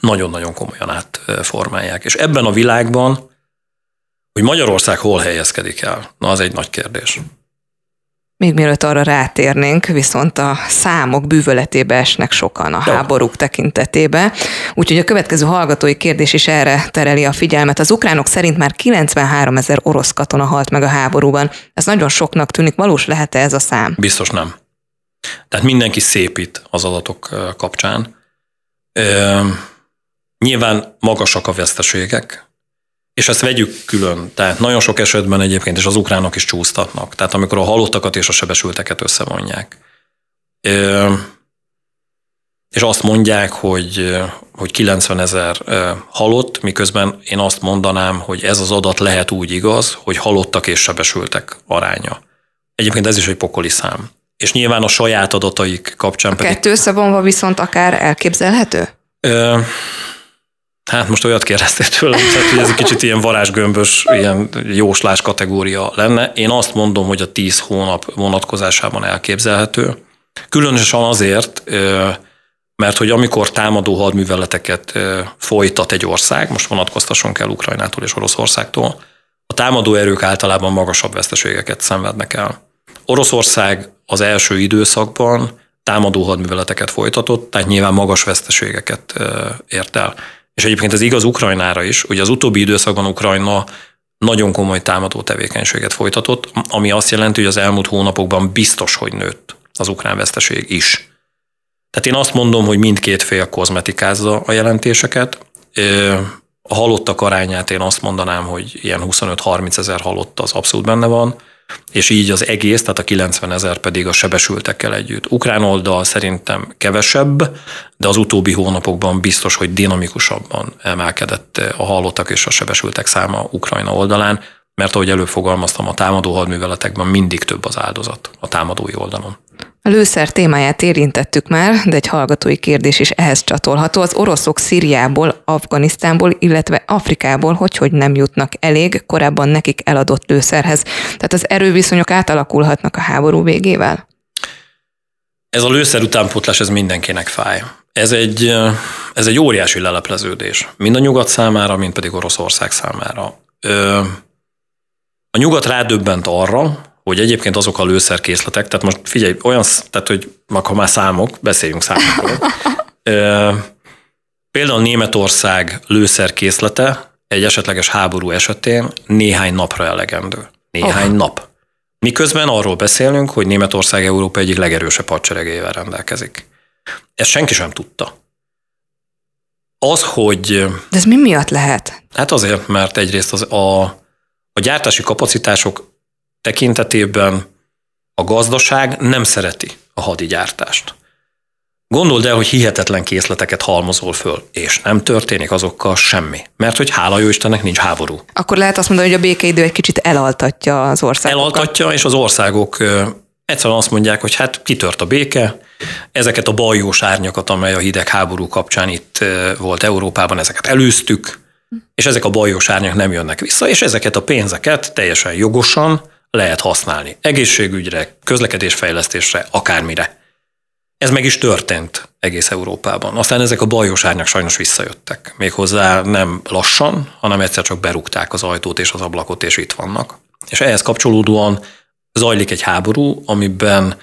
nagyon-nagyon komolyan átformálják. És ebben a világban, hogy Magyarország hol helyezkedik el, na az egy nagy kérdés. Még mielőtt arra rátérnénk, viszont a számok bűvöletébe esnek sokan a Jó. háborúk tekintetében. Úgyhogy a következő hallgatói kérdés is erre tereli a figyelmet. Az ukránok szerint már 93 ezer orosz katona halt meg a háborúban. Ez nagyon soknak tűnik. Valós lehet-e ez a szám? Biztos nem. Tehát mindenki szépít az adatok kapcsán. Nyilván magasak a veszteségek, és ezt vegyük külön. Tehát nagyon sok esetben egyébként, és az ukránok is csúsztatnak. Tehát amikor a halottakat és a sebesülteket összevonják. És azt mondják, hogy, hogy 90 ezer halott, miközben én azt mondanám, hogy ez az adat lehet úgy igaz, hogy halottak és sebesültek aránya. Egyébként ez is egy pokoli szám. És nyilván a saját adataik kapcsán pedig... Kettő összevonva viszont akár elképzelhető? Ö, Hát most olyat kérdeztél tőlem, tehát, hogy ez egy kicsit ilyen varázsgömbös, ilyen jóslás kategória lenne. Én azt mondom, hogy a 10 hónap vonatkozásában elképzelhető. Különösen azért, mert hogy amikor támadó hadműveleteket folytat egy ország, most vonatkoztassunk el Ukrajnától és Oroszországtól, a támadó erők általában magasabb veszteségeket szenvednek el. Oroszország az első időszakban támadó hadműveleteket folytatott, tehát nyilván magas veszteségeket ért el. És egyébként ez igaz Ukrajnára is, hogy az utóbbi időszakban Ukrajna nagyon komoly támadó tevékenységet folytatott, ami azt jelenti, hogy az elmúlt hónapokban biztos, hogy nőtt az ukrán veszteség is. Tehát én azt mondom, hogy mindkét fél kozmetikázza a jelentéseket. A halottak arányát én azt mondanám, hogy ilyen 25-30 ezer halott az abszolút benne van és így az egész, tehát a 90 ezer pedig a sebesültekkel együtt. Ukrán oldal szerintem kevesebb, de az utóbbi hónapokban biztos, hogy dinamikusabban emelkedett a hallottak és a sebesültek száma Ukrajna oldalán, mert ahogy előbb fogalmaztam, a támadó hadműveletekben mindig több az áldozat a támadói oldalon. A lőszer témáját érintettük már, de egy hallgatói kérdés is ehhez csatolható. Az oroszok Szíriából, Afganisztánból, illetve Afrikából hogy, hogy nem jutnak elég korábban nekik eladott lőszerhez. Tehát az erőviszonyok átalakulhatnak a háború végével? Ez a lőszer utánpótlás, ez mindenkinek fáj. Ez egy, ez egy óriási lelepleződés. Mind a nyugat számára, mind pedig Oroszország számára. A nyugat rádöbbent arra, hogy egyébként azok a lőszerkészletek, tehát most figyelj, olyan, tehát hogy ha már számok, beszéljünk számokról. Például Németország lőszerkészlete egy esetleges háború esetén néhány napra elegendő. Néhány oh. nap. Miközben arról beszélünk, hogy Németország Európa egyik legerősebb hadseregével rendelkezik. Ezt senki sem tudta. Az, hogy... De ez mi miatt lehet? Hát azért, mert egyrészt az a, a gyártási kapacitások tekintetében a gazdaság nem szereti a hadigyártást. Gondold el, hogy hihetetlen készleteket halmozol föl, és nem történik azokkal semmi. Mert hogy hála jó Istennek nincs háború. Akkor lehet azt mondani, hogy a békeidő egy kicsit elaltatja az országokat. Elaltatja, és az országok egyszerűen azt mondják, hogy hát kitört a béke, ezeket a bajós árnyakat, amely a hidegháború kapcsán itt volt Európában, ezeket előztük, és ezek a bajós árnyak nem jönnek vissza, és ezeket a pénzeket teljesen jogosan lehet használni. Egészségügyre, közlekedésfejlesztésre, akármire. Ez meg is történt egész Európában. Aztán ezek a bajos árnyak sajnos visszajöttek. Méghozzá nem lassan, hanem egyszer csak berúgták az ajtót és az ablakot, és itt vannak. És ehhez kapcsolódóan zajlik egy háború, amiben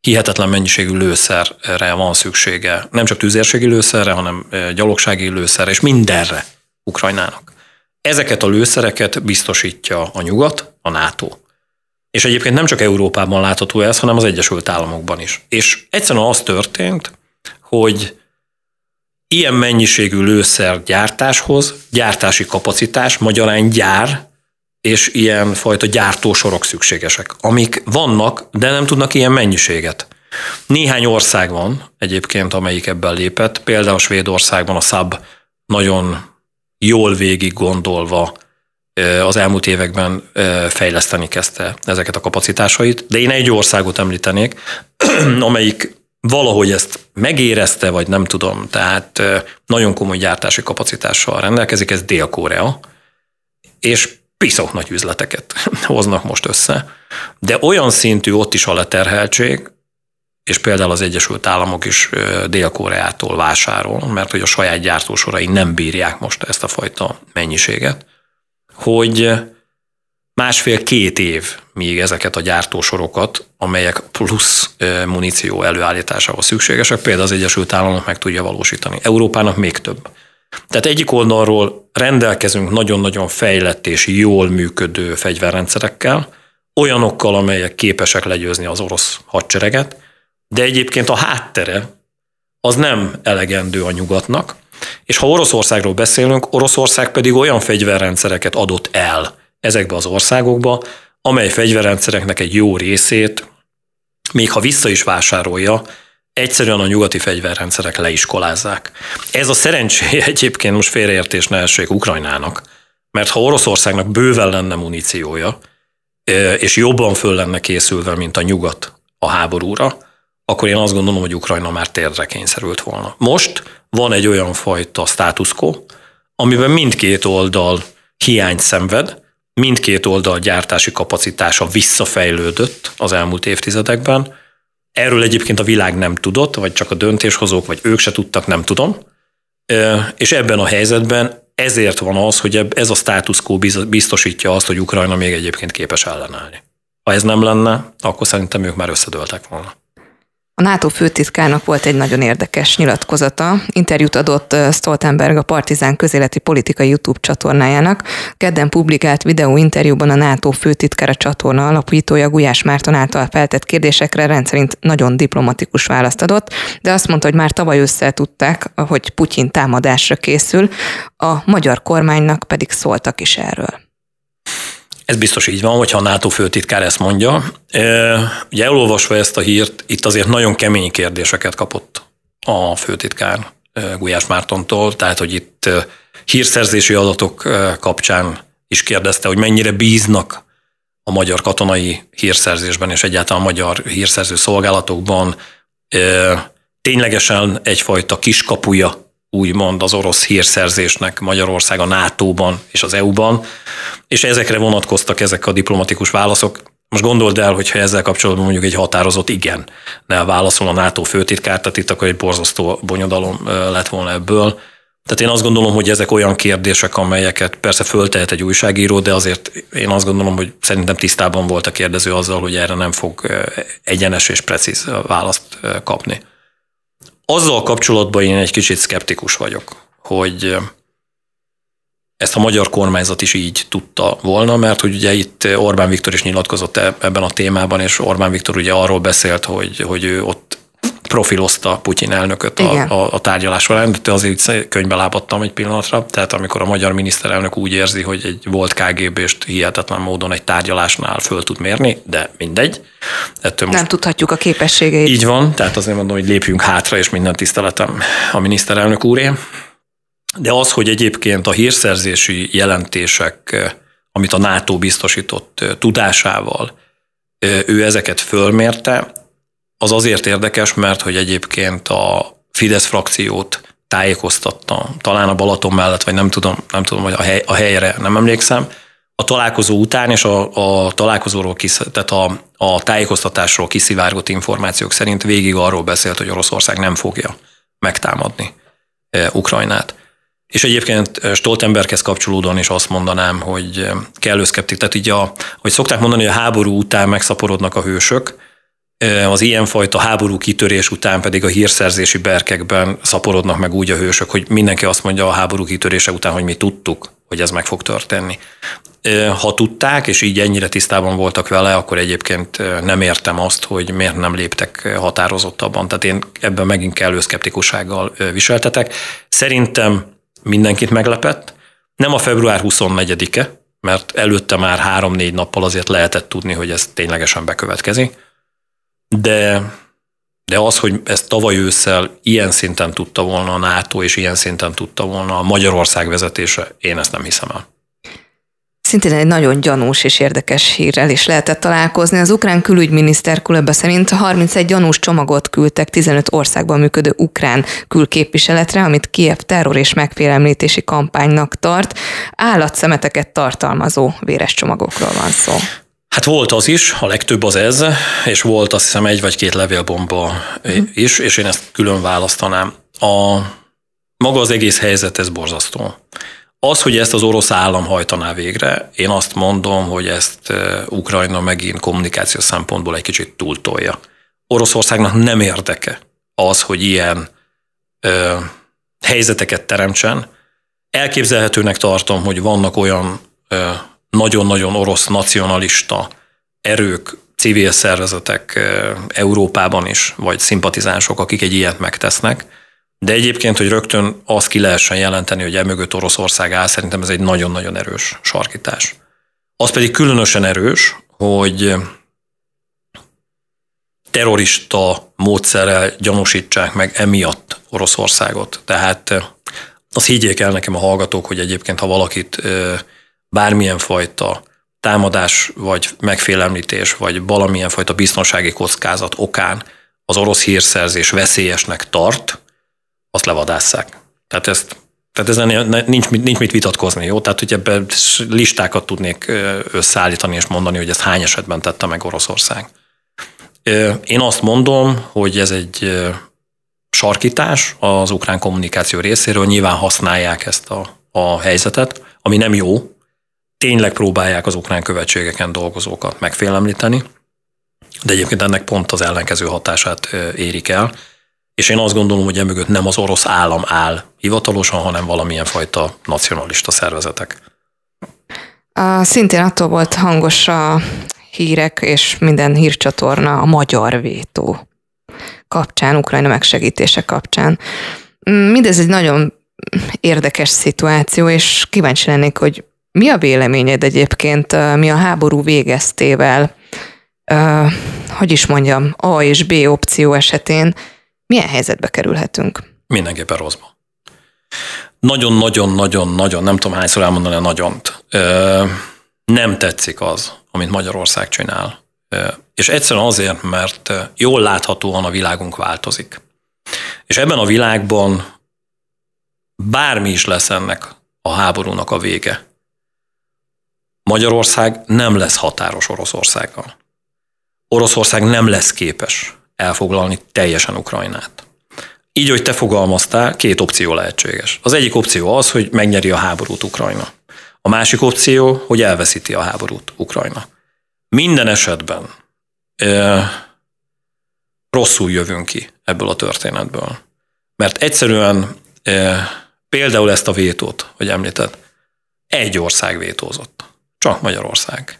hihetetlen mennyiségű lőszerre van szüksége. Nem csak tűzérségi lőszerre, hanem gyalogsági lőszerre, és mindenre Ukrajnának. Ezeket a lőszereket biztosítja a nyugat, a NATO. És egyébként nem csak Európában látható ez, hanem az Egyesült Államokban is. És egyszerűen az történt, hogy ilyen mennyiségű lőszer gyártáshoz, gyártási kapacitás, magyarán gyár, és ilyen fajta gyártósorok szükségesek, amik vannak, de nem tudnak ilyen mennyiséget. Néhány ország van egyébként, amelyik ebben lépett, például Svédországban a SAB nagyon jól végig gondolva az elmúlt években fejleszteni kezdte ezeket a kapacitásait, de én egy országot említenék, amelyik valahogy ezt megérezte, vagy nem tudom, tehát nagyon komoly gyártási kapacitással rendelkezik, ez Dél-Korea, és piszok nagy üzleteket hoznak most össze, de olyan szintű ott is a leterheltség, és például az Egyesült Államok is Dél-Koreától vásárol, mert hogy a saját gyártósorai nem bírják most ezt a fajta mennyiséget, hogy másfél-két év, míg ezeket a gyártósorokat, amelyek plusz muníció előállításához szükségesek, például az Egyesült Államok meg tudja valósítani. Európának még több. Tehát egyik oldalról rendelkezünk nagyon-nagyon fejlett és jól működő fegyverrendszerekkel, olyanokkal, amelyek képesek legyőzni az orosz hadsereget, de egyébként a háttere az nem elegendő a nyugatnak, és ha Oroszországról beszélünk, Oroszország pedig olyan fegyverrendszereket adott el ezekbe az országokba, amely fegyverrendszereknek egy jó részét, még ha vissza is vásárolja, egyszerűen a nyugati fegyverrendszerek leiskolázzák. Ez a szerencsé egyébként most félreértés ne essék Ukrajnának, mert ha Oroszországnak bőven lenne muníciója, és jobban föl lenne készülve, mint a nyugat a háborúra, akkor én azt gondolom, hogy Ukrajna már térdre kényszerült volna. Most van egy olyan fajta státuszkó, amiben mindkét oldal hiányt szenved, mindkét oldal gyártási kapacitása visszafejlődött az elmúlt évtizedekben. Erről egyébként a világ nem tudott, vagy csak a döntéshozók, vagy ők se tudtak, nem tudom. És ebben a helyzetben ezért van az, hogy ez a status quo biztosítja azt, hogy Ukrajna még egyébként képes ellenállni. Ha ez nem lenne, akkor szerintem ők már összedőltek volna. A NATO főtitkárnak volt egy nagyon érdekes nyilatkozata. Interjút adott Stoltenberg a Partizán közéleti politikai YouTube csatornájának. Kedden publikált videóinterjúban a NATO főtitkára csatorna alapítója Gulyás Márton által feltett kérdésekre rendszerint nagyon diplomatikus választ adott, de azt mondta, hogy már tavaly össze tudták, hogy Putyin támadásra készül, a magyar kormánynak pedig szóltak is erről. Ez biztos így van, hogyha a NATO főtitkár ezt mondja. Ugye elolvasva ezt a hírt, itt azért nagyon kemény kérdéseket kapott a főtitkár Gulyás Mártontól, tehát hogy itt hírszerzési adatok kapcsán is kérdezte, hogy mennyire bíznak a magyar katonai hírszerzésben és egyáltalán a magyar hírszerző szolgálatokban. Ténylegesen egyfajta kiskapuja úgymond az orosz hírszerzésnek Magyarország a NATO-ban és az EU-ban, és ezekre vonatkoztak ezek a diplomatikus válaszok. Most gondold el, hogyha ezzel kapcsolatban mondjuk egy határozott igen ne válaszol a NATO főtitkár, tehát itt akkor egy borzasztó bonyodalom lett volna ebből. Tehát én azt gondolom, hogy ezek olyan kérdések, amelyeket persze föltehet egy újságíró, de azért én azt gondolom, hogy szerintem tisztában volt a kérdező azzal, hogy erre nem fog egyenes és precíz választ kapni. Azzal kapcsolatban én egy kicsit szkeptikus vagyok, hogy ezt a magyar kormányzat is így tudta volna, mert hogy ugye itt Orbán Viktor is nyilatkozott e- ebben a témában, és Orbán Viktor ugye arról beszélt, hogy, hogy ő ott profilozta Putyin elnököt a, a, a tárgyalás során, de azért könyvbe lábadtam egy pillanatra, tehát amikor a magyar miniszterelnök úgy érzi, hogy egy volt KGB-st hihetetlen módon egy tárgyalásnál föl tud mérni, de mindegy. Ettől most Nem tudhatjuk a képességeit. Így van, tehát azért mondom, hogy lépjünk hátra, és minden tiszteletem a miniszterelnök úré. De az, hogy egyébként a hírszerzési jelentések, amit a NATO biztosított tudásával, ő ezeket fölmérte, az azért érdekes, mert hogy egyébként a Fidesz frakciót tájékoztatta, talán a Balaton mellett, vagy nem tudom, nem tudom, hogy a, hely, a helyre nem emlékszem, a találkozó után és a, a találkozóról, kisz, tehát a, a tájékoztatásról kiszivárgott információk szerint végig arról beszélt, hogy Oroszország nem fogja megtámadni e, Ukrajnát. És egyébként Stoltenberghez kapcsolódóan is azt mondanám, hogy kellő szkeptik. Tehát így, a, hogy szokták mondani, hogy a háború után megszaporodnak a hősök, az ilyenfajta háború kitörés után pedig a hírszerzési berkekben szaporodnak meg úgy a hősök, hogy mindenki azt mondja a háború kitörése után, hogy mi tudtuk, hogy ez meg fog történni. Ha tudták, és így ennyire tisztában voltak vele, akkor egyébként nem értem azt, hogy miért nem léptek határozottabban. Tehát én ebben megint kellő szkeptikussággal viseltetek. Szerintem mindenkit meglepett. Nem a február 24-e, mert előtte már három-négy nappal azért lehetett tudni, hogy ez ténylegesen bekövetkezik de, de az, hogy ezt tavaly ősszel ilyen szinten tudta volna a NATO, és ilyen szinten tudta volna a Magyarország vezetése, én ezt nem hiszem el. Szintén egy nagyon gyanús és érdekes hírrel is lehetett találkozni. Az ukrán külügyminiszter Kuleba szerint 31 gyanús csomagot küldtek 15 országban működő ukrán külképviseletre, amit Kiev terror és megfélemlítési kampánynak tart. Állatszemeteket tartalmazó véres csomagokról van szó. Hát volt az is, a legtöbb az ez, és volt azt hiszem egy vagy két levélbomba mm. is, és én ezt külön választanám. A, maga az egész helyzet, ez borzasztó. Az, hogy ezt az orosz állam hajtaná végre, én azt mondom, hogy ezt Ukrajna megint kommunikáció szempontból egy kicsit túltolja. Oroszországnak nem érdeke az, hogy ilyen ö, helyzeteket teremtsen. Elképzelhetőnek tartom, hogy vannak olyan ö, nagyon-nagyon orosz nacionalista erők, civil szervezetek Európában is, vagy szimpatizánsok, akik egy ilyet megtesznek. De egyébként, hogy rögtön azt ki lehessen jelenteni, hogy emögött Oroszország áll, szerintem ez egy nagyon-nagyon erős sarkítás. Az pedig különösen erős, hogy terrorista módszerrel gyanúsítsák meg emiatt Oroszországot. Tehát azt higgyék el nekem a hallgatók, hogy egyébként, ha valakit bármilyen fajta támadás, vagy megfélemlítés, vagy valamilyen fajta biztonsági kockázat okán az orosz hírszerzés veszélyesnek tart, azt levadásszák. Tehát ezt tehát ezen nincs, nincs mit vitatkozni, jó? Tehát, hogy ebben listákat tudnék összeállítani és mondani, hogy ezt hány esetben tette meg Oroszország. Én azt mondom, hogy ez egy sarkítás az ukrán kommunikáció részéről, nyilván használják ezt a, a helyzetet, ami nem jó, tényleg próbálják az ukrán követségeken dolgozókat megfélemlíteni, de egyébként ennek pont az ellenkező hatását érik el, és én azt gondolom, hogy emögött nem az orosz állam áll hivatalosan, hanem valamilyen fajta nacionalista szervezetek. A, szintén attól volt hangos a hírek és minden hírcsatorna a magyar vétó kapcsán, Ukrajna megsegítése kapcsán. Mindez egy nagyon érdekes szituáció, és kíváncsi lennék, hogy mi a véleményed egyébként, mi a háború végeztével, hogy is mondjam, A és B opció esetén milyen helyzetbe kerülhetünk? Mindenképpen rosszba. Nagyon-nagyon-nagyon-nagyon, nem tudom hányszor elmondani a nagyont. Nem tetszik az, amit Magyarország csinál. És egyszerűen azért, mert jól láthatóan a világunk változik. És ebben a világban bármi is lesz ennek a háborúnak a vége. Magyarország nem lesz határos Oroszországgal. Oroszország nem lesz képes elfoglalni teljesen Ukrajnát. így, hogy te fogalmaztál, két opció lehetséges. Az egyik opció az, hogy megnyeri a háborút Ukrajna. A másik opció, hogy elveszíti a háborút Ukrajna. Minden esetben e, rosszul jövünk ki ebből a történetből. Mert egyszerűen e, például ezt a vétót, hogy említed, egy ország vétózott. Csak Magyarország.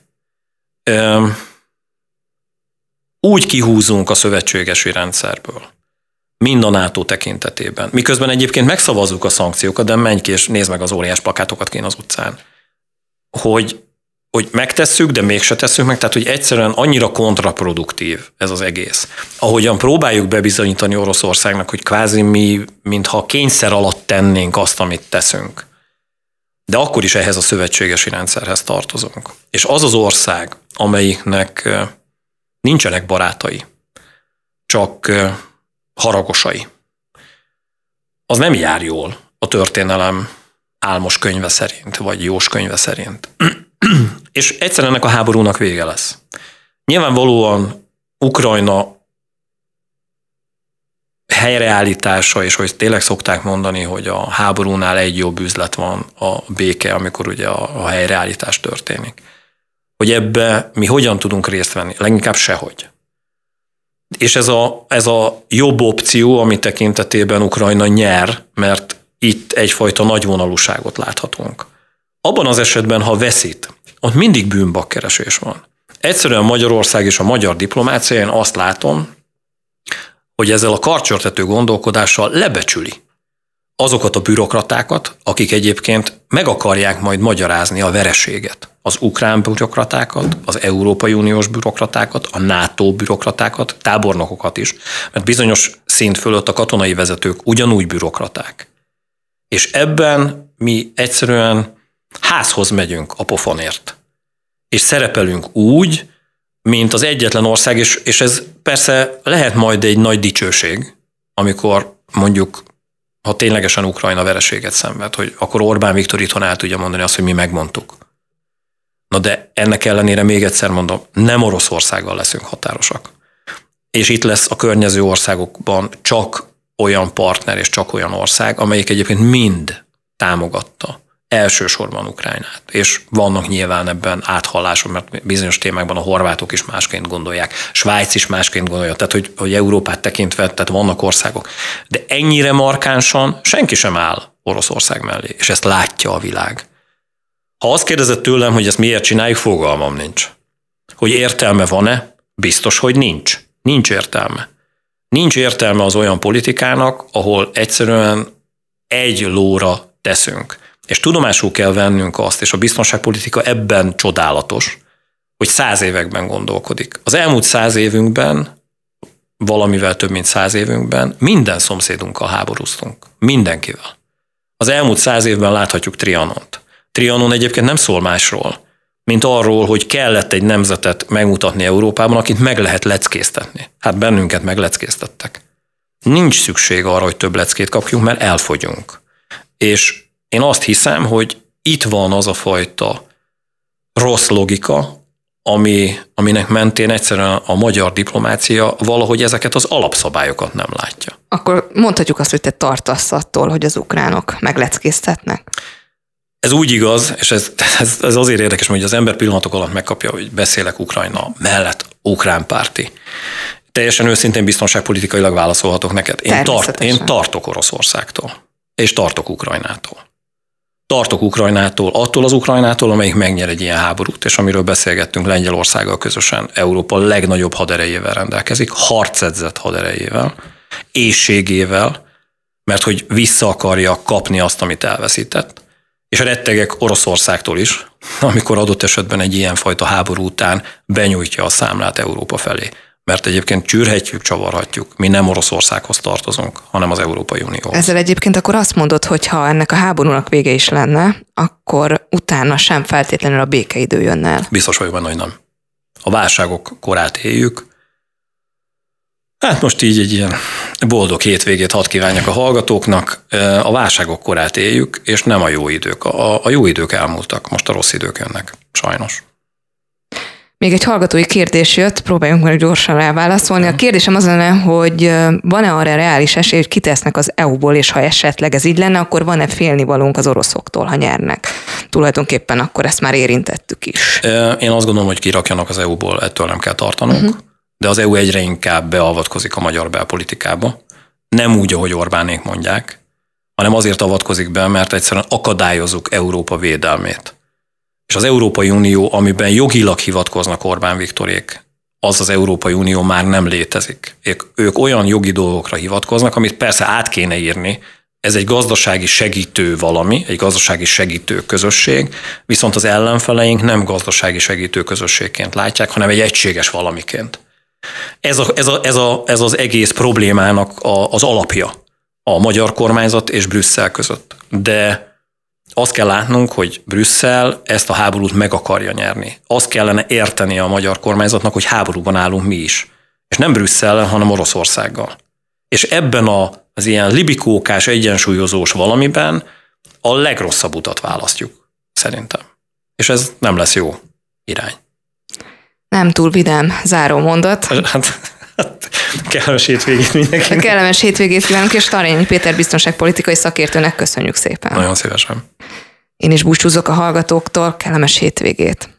Úgy kihúzunk a szövetségesi rendszerből, mind a NATO tekintetében. Miközben egyébként megszavazzuk a szankciókat, de menj ki és nézd meg az óriás plakátokat kén az utcán. Hogy, hogy megtesszük, de mégse tesszük meg, tehát hogy egyszerűen annyira kontraproduktív ez az egész. Ahogyan próbáljuk bebizonyítani Oroszországnak, hogy kvázi mi, mintha kényszer alatt tennénk azt, amit teszünk. De akkor is ehhez a szövetségesi rendszerhez tartozunk. És az az ország, amelyiknek nincsenek barátai, csak haragosai. Az nem jár jól a történelem álmos könyve szerint, vagy jós könyve szerint. És egyszerűen ennek a háborúnak vége lesz. Nyilvánvalóan Ukrajna helyreállítása, és hogy tényleg szokták mondani, hogy a háborúnál egy jobb üzlet van a béke, amikor ugye a, a helyreállítás történik. Hogy ebbe mi hogyan tudunk részt venni? Leginkább sehogy. És ez a, ez a jobb opció, ami tekintetében Ukrajna nyer, mert itt egyfajta nagyvonalúságot láthatunk. Abban az esetben, ha veszít, ott mindig bűnbakkeresés van. Egyszerűen Magyarország és a magyar diplomácia, én azt látom, hogy ezzel a karcsörtető gondolkodással lebecsüli azokat a bürokratákat, akik egyébként meg akarják majd magyarázni a vereséget. Az ukrán bürokratákat, az Európai Uniós bürokratákat, a NATO bürokratákat, tábornokokat is, mert bizonyos szint fölött a katonai vezetők ugyanúgy bürokraták. És ebben mi egyszerűen házhoz megyünk a pofonért. És szerepelünk úgy, mint az egyetlen ország, és, és ez persze lehet majd egy nagy dicsőség, amikor mondjuk ha ténylegesen Ukrajna vereséget szenved, hogy akkor Orbán Viktor itthon el tudja mondani azt, hogy mi megmondtuk. Na de ennek ellenére még egyszer mondom, nem Oroszországgal leszünk határosak. És itt lesz a környező országokban csak olyan partner és csak olyan ország, amelyik egyébként mind támogatta elsősorban Ukrajnát. És vannak nyilván ebben áthallások, mert bizonyos témákban a horvátok is másként gondolják, Svájc is másként gondolja, tehát hogy, hogy Európát tekintve, tehát vannak országok. De ennyire markánsan senki sem áll Oroszország mellé, és ezt látja a világ. Ha azt kérdezett tőlem, hogy ezt miért csináljuk, fogalmam nincs. Hogy értelme van-e? Biztos, hogy nincs. Nincs értelme. Nincs értelme az olyan politikának, ahol egyszerűen egy lóra teszünk. És tudomásul kell vennünk azt, és a biztonságpolitika ebben csodálatos, hogy száz években gondolkodik. Az elmúlt száz évünkben, valamivel több mint száz évünkben minden szomszédunkkal háborúztunk. Mindenkivel. Az elmúlt száz évben láthatjuk Trianont. Trianon egyébként nem szól másról, mint arról, hogy kellett egy nemzetet megmutatni Európában, akit meg lehet leckéztetni. Hát bennünket megleckéztettek. Nincs szükség arra, hogy több leckét kapjunk, mert elfogyunk. És én azt hiszem, hogy itt van az a fajta rossz logika, ami, aminek mentén egyszerűen a magyar diplomácia valahogy ezeket az alapszabályokat nem látja. Akkor mondhatjuk azt, hogy te tartasz attól, hogy az ukránok megleckéztetnek? Ez úgy igaz, és ez, ez, ez azért érdekes, hogy az ember pillanatok alatt megkapja, hogy beszélek Ukrajna mellett, ukrán párti. Teljesen őszintén biztonságpolitikailag válaszolhatok neked. Én, tart, én tartok Oroszországtól, és tartok Ukrajnától tartok Ukrajnától, attól az Ukrajnától, amelyik megnyer egy ilyen háborút, és amiről beszélgettünk Lengyelországgal közösen, Európa legnagyobb haderejével rendelkezik, harcedzett haderejével, éjségével, mert hogy vissza akarja kapni azt, amit elveszített. És rettegek Oroszországtól is, amikor adott esetben egy ilyenfajta háború után benyújtja a számlát Európa felé mert egyébként csűrhetjük, csavarhatjuk. Mi nem Oroszországhoz tartozunk, hanem az Európai Unióhoz. Ezzel egyébként akkor azt mondod, hogy ha ennek a háborúnak vége is lenne, akkor utána sem feltétlenül a békeidő jönne el. Biztos vagyok benne, hogy nem. A válságok korát éljük. Hát most így egy ilyen boldog hétvégét hadd kívánjak a hallgatóknak. A válságok korát éljük, és nem a jó idők. A, a jó idők elmúltak, most a rossz idők jönnek, sajnos. Még egy hallgatói kérdés jött, próbáljunk meg gyorsan rá válaszolni. A kérdésem az lenne, hogy van-e arra reális esély, hogy kitesznek az EU-ból, és ha esetleg ez így lenne, akkor van-e félnivalónk az oroszoktól, ha nyernek? Tulajdonképpen akkor ezt már érintettük is. Én azt gondolom, hogy kirakjanak az EU-ból, ettől nem kell tartanunk, uh-huh. de az EU egyre inkább beavatkozik a magyar belpolitikába. Nem úgy, ahogy Orbánék mondják, hanem azért avatkozik be, mert egyszerűen akadályozunk Európa védelmét. És az Európai Unió, amiben jogilag hivatkoznak Orbán Viktorék, az az Európai Unió már nem létezik. Ők, ők olyan jogi dolgokra hivatkoznak, amit persze át kéne írni, ez egy gazdasági segítő valami, egy gazdasági segítő közösség, viszont az ellenfeleink nem gazdasági segítő közösségként látják, hanem egy egységes valamiként. Ez, a, ez, a, ez, a, ez az egész problémának a, az alapja a magyar kormányzat és Brüsszel között. De azt kell látnunk, hogy Brüsszel ezt a háborút meg akarja nyerni. Azt kellene érteni a magyar kormányzatnak, hogy háborúban állunk mi is. És nem Brüsszel, hanem Oroszországgal. És ebben a, az ilyen libikókás, egyensúlyozós valamiben a legrosszabb utat választjuk, szerintem. És ez nem lesz jó irány. Nem túl vidám záró mondat. Hát, kellemes hétvégét mindenkinek. Kellemes hétvégét kívánunk, és Tarényi Péter biztonságpolitikai szakértőnek köszönjük szépen. Nagyon szívesen. Én is búcsúzok a hallgatóktól, kellemes hétvégét.